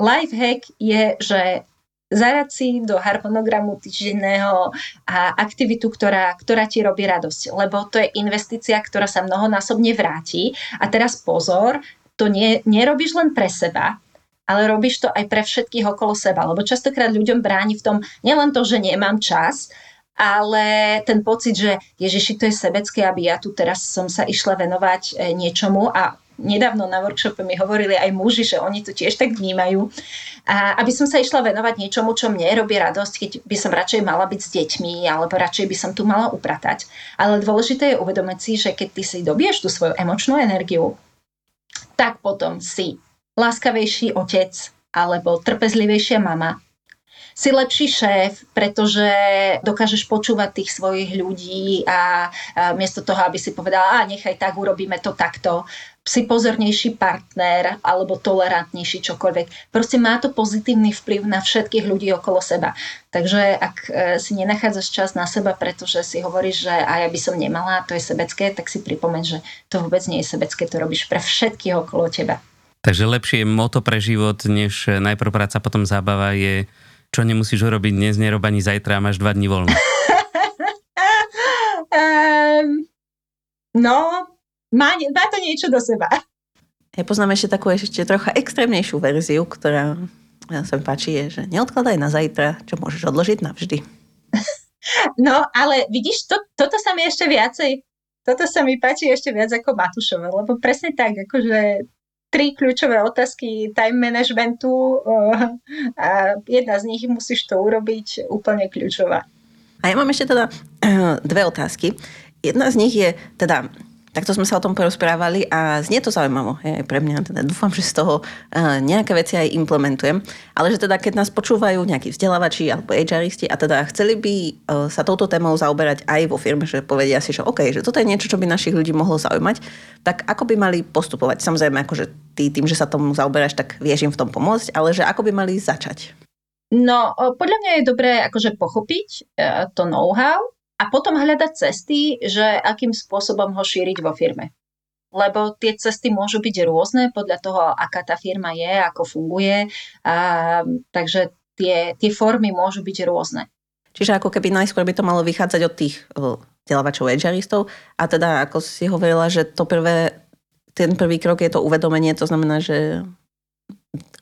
life je, že zarať si do harmonogramu týždenného a aktivitu, ktorá, ktorá ti robí radosť, lebo to je investícia, ktorá sa mnohonásobne vráti. A teraz pozor, to nie, nerobíš len pre seba, ale robíš to aj pre všetkých okolo seba, lebo častokrát ľuďom bráni v tom nielen to, že nemám čas, ale ten pocit, že Ježiši, to je sebecké, aby ja tu teraz som sa išla venovať e, niečomu a nedávno na workshope mi hovorili aj muži, že oni to tiež tak vnímajú. A aby som sa išla venovať niečomu, čo mne robí radosť, keď by som radšej mala byť s deťmi, alebo radšej by som tu mala upratať. Ale dôležité je uvedomiť si, že keď ty si dobiješ tú svoju emočnú energiu, tak potom si láskavejší otec alebo trpezlivejšia mama, si lepší šéf, pretože dokážeš počúvať tých svojich ľudí a, miesto toho, aby si povedala, a nechaj tak, urobíme to takto, si pozornejší partner alebo tolerantnejší čokoľvek. Proste má to pozitívny vplyv na všetkých ľudí okolo seba. Takže ak e, si nenachádzaš čas na seba, pretože si hovoríš, že a ja by som nemala, to je sebecké, tak si pripomeň, že to vôbec nie je sebecké, to robíš pre všetkých okolo teba. Takže lepšie moto pre život, než najprv práca, potom zábava je čo nemusíš urobiť dnes, nerob ani zajtra a máš dva dní voľno? um, no, má, má to niečo do seba. Ja poznám ešte takú ešte trocha extrémnejšiu verziu, ktorá sa mi páči, je, že neodkladaj na zajtra, čo môžeš odložiť navždy. No, ale vidíš, to, toto sa mi ešte viacej, toto sa mi páči ešte viac ako Matušové, lebo presne tak, akože tri kľúčové otázky time managementu eh, a jedna z nich musíš to urobiť úplne kľúčová. A ja mám ešte teda eh, dve otázky. Jedna z nich je teda Takto sme sa o tom porozprávali a znie to zaujímavo je pre mňa. Teda dúfam, že z toho uh, nejaké veci aj implementujem. Ale že teda keď nás počúvajú nejakí vzdelávači alebo HRisti a teda chceli by uh, sa touto témou zaoberať aj vo firme, že povedia si, že OK, že toto je niečo, čo by našich ľudí mohlo zaujímať, tak ako by mali postupovať? Samozrejme, akože ty tým, že sa tomu zaoberáš, tak vieš im v tom pomôcť, ale že ako by mali začať? No, podľa mňa je dobré akože pochopiť to know-how, a potom hľadať cesty, že akým spôsobom ho šíriť vo firme. Lebo tie cesty môžu byť rôzne podľa toho, aká tá firma je, ako funguje. A, takže tie, tie formy môžu byť rôzne. Čiže ako keby najskôr by to malo vychádzať od tých vzdelávačov, edžaristov a teda ako si hovorila, že to prvé, ten prvý krok je to uvedomenie, to znamená, že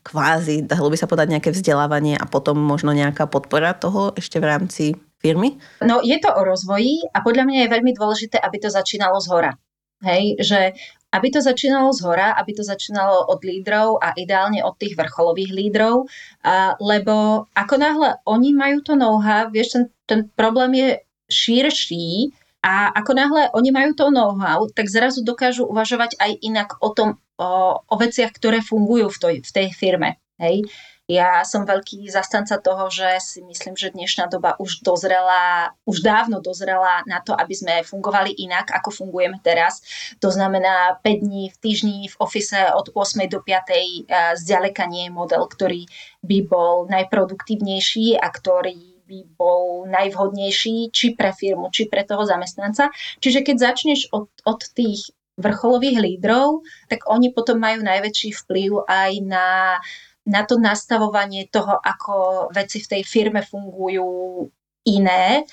kvázi, dalo by sa podať nejaké vzdelávanie a potom možno nejaká podpora toho ešte v rámci firmy? No je to o rozvoji a podľa mňa je veľmi dôležité, aby to začínalo z hora. Hej, že aby to začínalo z hora, aby to začínalo od lídrov a ideálne od tých vrcholových lídrov, a, lebo ako náhle oni majú to know-how, vieš, ten, ten problém je širší a ako náhle oni majú to know-how, tak zrazu dokážu uvažovať aj inak o tom, o, o veciach, ktoré fungujú v, toj, v tej firme. Hej. Ja som veľký zastanca toho, že si myslím, že dnešná doba už dozrela, už dávno dozrela na to, aby sme fungovali inak, ako fungujeme teraz. To znamená 5 dní v týždni v ofise od 8 do 5. Zďaleka nie je model, ktorý by bol najproduktívnejší a ktorý by bol najvhodnejší či pre firmu, či pre toho zamestnanca. Čiže keď začneš od, od tých vrcholových lídrov, tak oni potom majú najväčší vplyv aj na na to nastavovanie toho, ako veci v tej firme fungujú iné.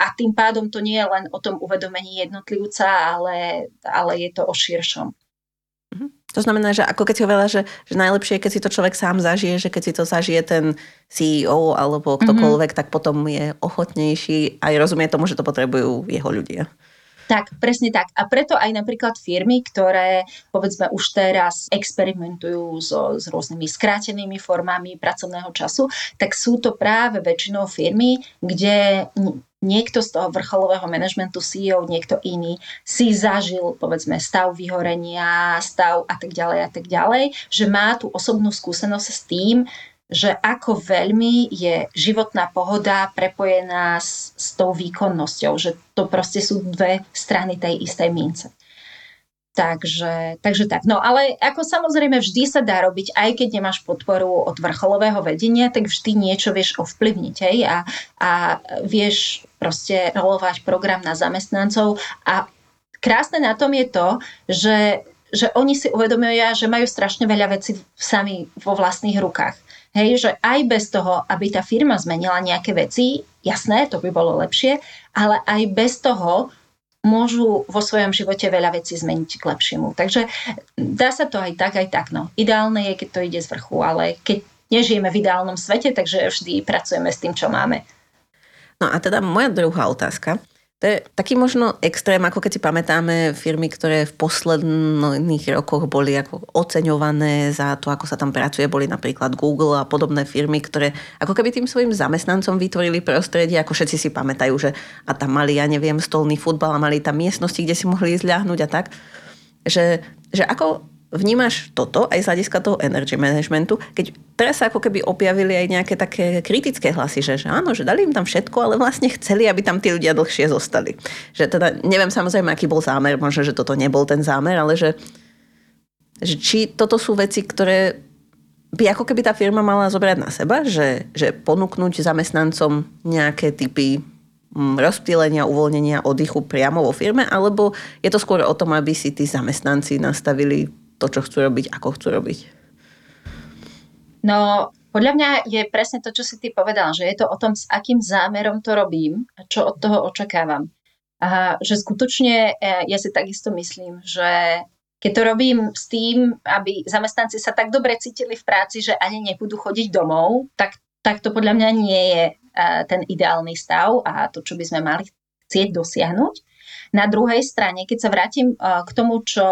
A tým pádom to nie je len o tom uvedomení jednotlivca, ale, ale je to o širšom. Mhm. To znamená, že ako keď si hovorila, že, že najlepšie je, keď si to človek sám zažije, že keď si to zažije ten CEO alebo ktokoľvek, mm-hmm. tak potom je ochotnejší aj rozumie tomu, že to potrebujú jeho ľudia. Tak, presne tak. A preto aj napríklad firmy, ktoré povedzme už teraz experimentujú so, s rôznymi skrátenými formami pracovného času, tak sú to práve väčšinou firmy, kde niekto z toho vrcholového manažmentu, CEO, niekto iný si zažil, povedzme, stav vyhorenia, stav a tak ďalej a tak ďalej, že má tú osobnú skúsenosť s tým, že ako veľmi je životná pohoda prepojená s, s tou výkonnosťou, že to proste sú dve strany tej istej mince. Takže, takže tak. No ale ako samozrejme vždy sa dá robiť, aj keď nemáš podporu od vrcholového vedenia, tak vždy niečo vieš ovplyvniť hej? A, a vieš proste rolovať program na zamestnancov a krásne na tom je to, že, že oni si uvedomujú, že majú strašne veľa vecí sami vo vlastných rukách Hej, že aj bez toho, aby tá firma zmenila nejaké veci, jasné, to by bolo lepšie, ale aj bez toho môžu vo svojom živote veľa vecí zmeniť k lepšiemu. Takže dá sa to aj tak, aj tak. No. Ideálne je, keď to ide z vrchu, ale keď nežijeme v ideálnom svete, takže vždy pracujeme s tým, čo máme. No a teda moja druhá otázka. To je taký možno extrém, ako keď si pamätáme firmy, ktoré v posledných rokoch boli ako oceňované za to, ako sa tam pracuje, boli napríklad Google a podobné firmy, ktoré ako keby tým svojim zamestnancom vytvorili prostredie, ako všetci si pamätajú, že a tam mali, ja neviem, stolný futbal a mali tam miestnosti, kde si mohli ísť a tak. Že, že ako vnímaš toto aj z hľadiska toho energy managementu, keď teraz sa ako keby objavili aj nejaké také kritické hlasy, že, že áno, že dali im tam všetko, ale vlastne chceli, aby tam tí ľudia dlhšie zostali. Že teda, neviem samozrejme, aký bol zámer, možno, že toto nebol ten zámer, ale že, že či toto sú veci, ktoré by ako keby tá firma mala zobrať na seba, že, že ponúknuť zamestnancom nejaké typy mm, rozptýlenia, uvoľnenia, oddychu priamo vo firme, alebo je to skôr o tom, aby si tí zamestnanci nastavili to, čo chcú robiť, ako chcú robiť? No, podľa mňa je presne to, čo si ty povedal, že je to o tom, s akým zámerom to robím a čo od toho očakávam. A že skutočne e, ja si takisto myslím, že keď to robím s tým, aby zamestnanci sa tak dobre cítili v práci, že ani nebudú chodiť domov, tak, tak to podľa mňa nie je e, ten ideálny stav a to, čo by sme mali chcieť dosiahnuť. Na druhej strane, keď sa vrátim eh, k tomu, čo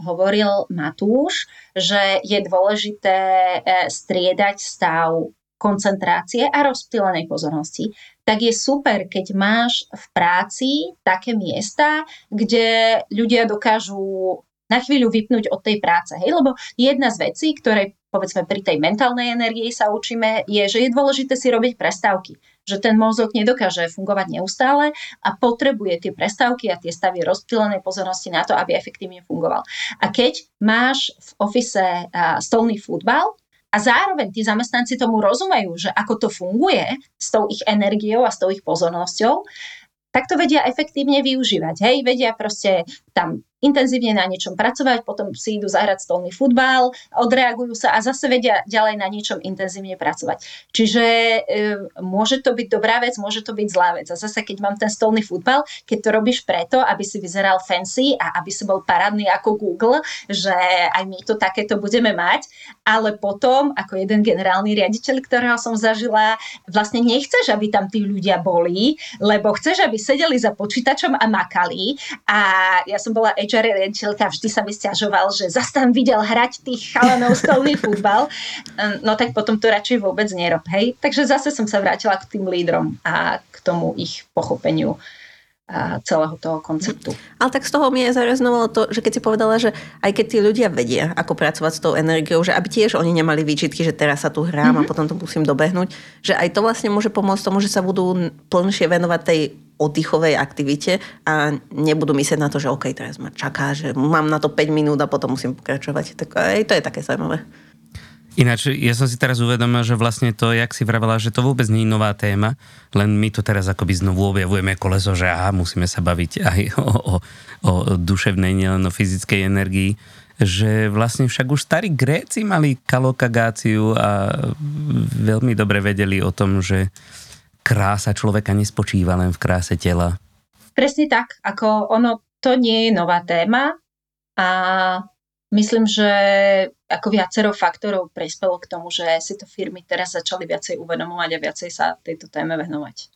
hovoril Matúš, že je dôležité eh, striedať stav koncentrácie a rozptýlenej pozornosti, tak je super, keď máš v práci také miesta, kde ľudia dokážu na chvíľu vypnúť od tej práce. Hej? Lebo jedna z vecí, ktoré povedzme pri tej mentálnej energii sa učíme, je, že je dôležité si robiť prestávky že ten mozog nedokáže fungovať neustále a potrebuje tie prestávky a tie stavy rozptýlenej pozornosti na to, aby efektívne fungoval. A keď máš v ofise stolný futbal, a zároveň tí zamestnanci tomu rozumejú, že ako to funguje s tou ich energiou a s tou ich pozornosťou, tak to vedia efektívne využívať. Hej, vedia proste tam intenzívne na niečom pracovať, potom si idú zahrať stolný futbal, odreagujú sa a zase vedia ďalej na niečom intenzívne pracovať. Čiže e, môže to byť dobrá vec, môže to byť zlá vec. A zase, keď mám ten stolný futbal, keď to robíš preto, aby si vyzeral fancy a aby si bol parádny ako Google, že aj my to takéto budeme mať, ale potom, ako jeden generálny riaditeľ, ktorého som zažila, vlastne nechceš, aby tam tí ľudia boli, lebo chceš, aby sedeli za počítačom a makali. A ja som bola HR riaditeľka vždy sa mi stiažoval, že zase tam videl hrať tých chalanov stolný futbal, no tak potom to radšej vôbec nerob, hej. Takže zase som sa vrátila k tým lídrom a k tomu ich pochopeniu celého toho konceptu. Ale tak z toho mi je zareznovalo to, že keď si povedala, že aj keď tí ľudia vedia, ako pracovať s tou energiou, že aby tiež oni nemali výčitky, že teraz sa tu hrám mm-hmm. a potom to musím dobehnúť, že aj to vlastne môže pomôcť tomu, že sa budú plnšie venovať tej oddychovej aktivite a nebudú myslieť na to, že OK, teraz ma čaká, že mám na to 5 minút a potom musím pokračovať. Tak aj to je také zaujímavé. Ináč, ja som si teraz uvedomil, že vlastne to, jak si vravela, že to vôbec nie je nová téma, len my to teraz akoby znovu objavujeme koleso, že aha, musíme sa baviť aj o, o, o duševnej, nielen o fyzickej energii, že vlastne však už starí Gréci mali kalokagáciu a veľmi dobre vedeli o tom, že krása človeka nespočíva len v kráse tela. Presne tak, ako ono to nie je nová téma a myslím, že ako viacero faktorov prispelo k tomu, že si to firmy teraz začali viacej uvedomovať a viacej sa tejto téme venovať.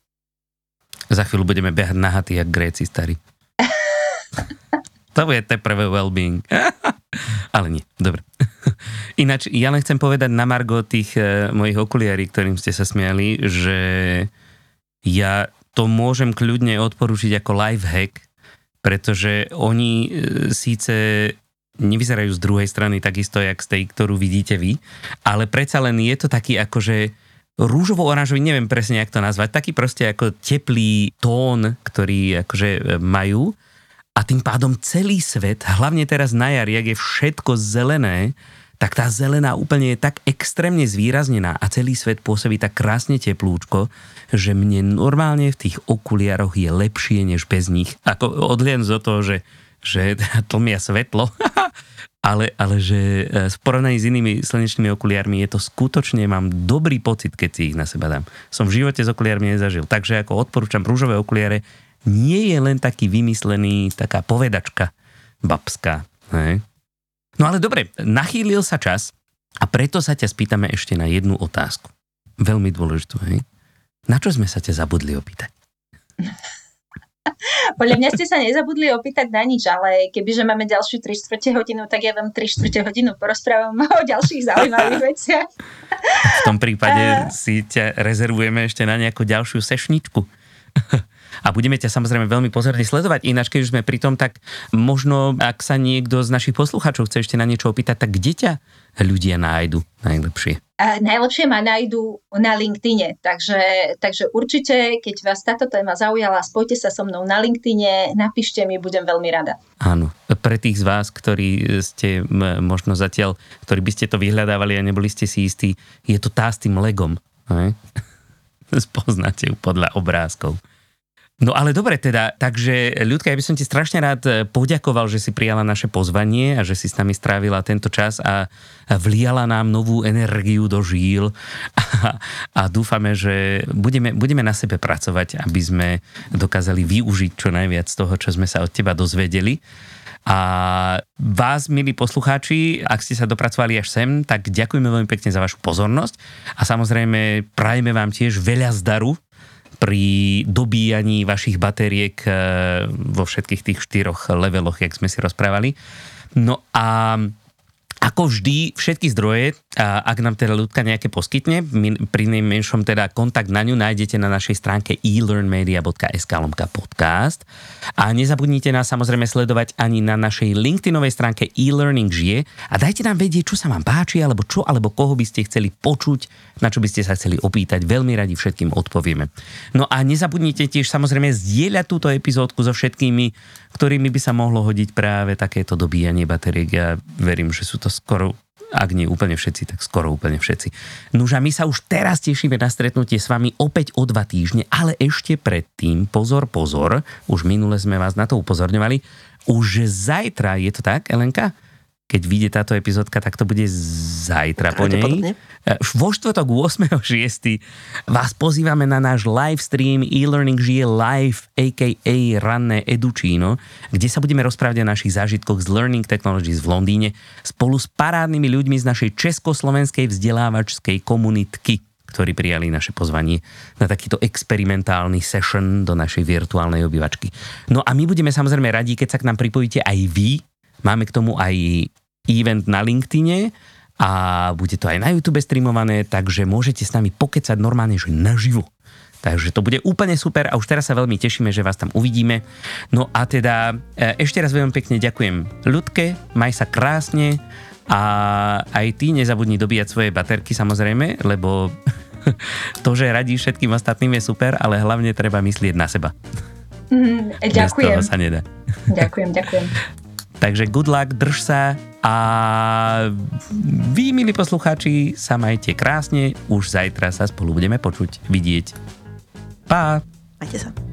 Za chvíľu budeme behať nahatí, jak Gréci starí. to je teprve well-being. Ale nie, dobre. Ináč, ja len chcem povedať na Margo tých e, mojich okuliarí, ktorým ste sa smiali, že ja to môžem kľudne odporučiť ako life hack, pretože oni e, síce nevyzerajú z druhej strany takisto, jak z tej, ktorú vidíte vy, ale predsa len je to taký akože rúžovo-oranžový, neviem presne, jak to nazvať, taký proste ako teplý tón, ktorý akože e, majú a tým pádom celý svet, hlavne teraz na jar, jak je všetko zelené, tak tá zelená úplne je tak extrémne zvýraznená a celý svet pôsobí tak krásne teplúčko, že mne normálne v tých okuliaroch je lepšie než bez nich. Ako odlien zo toho, že že tlmia svetlo, ale, ale že e, v porovnaní s inými slnečnými okuliármi je to skutočne, mám dobrý pocit, keď si ich na seba dám. Som v živote s okuliármi nezažil, takže ako odporúčam rúžové okuliare, nie je len taký vymyslený, taká povedačka babská. Hej? No ale dobre, nachýlil sa čas a preto sa ťa spýtame ešte na jednu otázku. Veľmi dôležitú, hej? Na čo sme sa ťa zabudli opýtať? Podľa mňa ste sa nezabudli opýtať na nič, ale kebyže máme ďalšiu 3 čtvrte hodinu, tak ja vám 3 čtvrte hodinu porozprávam o ďalších zaujímavých veciach. V tom prípade si ťa rezervujeme ešte na nejakú ďalšiu sešničku. A budeme ťa samozrejme veľmi pozorne sledovať. Ináč, keď už sme pri tom, tak možno, ak sa niekto z našich poslucháčov chce ešte na niečo opýtať, tak kde ťa ľudia nájdu najlepšie? A najlepšie ma nájdú na LinkedIne, takže, takže určite, keď vás táto téma zaujala, spojte sa so mnou na LinkedIne, napíšte mi, budem veľmi rada. Áno, pre tých z vás, ktorí ste možno zatiaľ, ktorí by ste to vyhľadávali a neboli ste si istí, je to tá s tým legom. Spoznáte ju podľa obrázkov. No ale dobre teda, takže ľudka, ja by som ti strašne rád eh, poďakoval, že si prijala naše pozvanie a že si s nami strávila tento čas a vliala nám novú energiu do žíl a, a dúfame, že budeme, budeme na sebe pracovať, aby sme dokázali využiť čo najviac z toho, čo sme sa od teba dozvedeli. A vás, milí poslucháči, ak ste sa dopracovali až sem, tak ďakujeme veľmi pekne za vašu pozornosť a samozrejme prajeme vám tiež veľa zdaru pri dobíjaní vašich batériek eh, vo všetkých tých štyroch leveloch, jak sme si rozprávali. No a ako vždy, všetky zdroje, ak nám teda ľudka nejaké poskytne, pri najmenšom teda kontakt na ňu nájdete na našej stránke elearnmedia.sk podcast. A nezabudnite nás samozrejme sledovať ani na našej LinkedInovej stránke e-learning žije a dajte nám vedieť, čo sa vám páči, alebo čo, alebo koho by ste chceli počuť, na čo by ste sa chceli opýtať. Veľmi radi všetkým odpovieme. No a nezabudnite tiež samozrejme zdieľať túto epizódku so všetkými, ktorými by sa mohlo hodiť práve takéto dobíjanie batériek. Ja verím, že sú to skoro ak nie úplne všetci, tak skoro úplne všetci. Nuž a my sa už teraz tešíme na stretnutie s vami opäť o dva týždne, ale ešte predtým, pozor, pozor, už minule sme vás na to upozorňovali, už zajtra, je to tak, Elenka? Keď vyjde táto epizódka, tak to bude zajtra po nej. E, vo štvrtok 8.6. vás pozývame na náš live stream e-learning žije live, a.k.a. ranné Edučino, kde sa budeme rozprávať o našich zážitkoch z Learning Technologies v Londýne spolu s parádnymi ľuďmi z našej československej vzdelávačskej komunitky ktorí prijali naše pozvanie na takýto experimentálny session do našej virtuálnej obývačky. No a my budeme samozrejme radi, keď sa k nám pripojíte aj vy. Máme k tomu aj event na LinkedIne a bude to aj na YouTube streamované, takže môžete s nami pokecať normálne, že naživo. Takže to bude úplne super a už teraz sa veľmi tešíme, že vás tam uvidíme. No a teda e, ešte raz veľmi pekne ďakujem Ľudke, maj sa krásne a aj ty nezabudni dobíjať svoje baterky samozrejme, lebo to, že radí všetkým ostatným je super, ale hlavne treba myslieť na seba. Mm, ďakujem. Bez toho sa nedá. Ďakujem, ďakujem. Takže good luck, drž sa a vy, milí poslucháči, sa majte krásne. Už zajtra sa spolu budeme počuť, vidieť. Pa! Majte sa.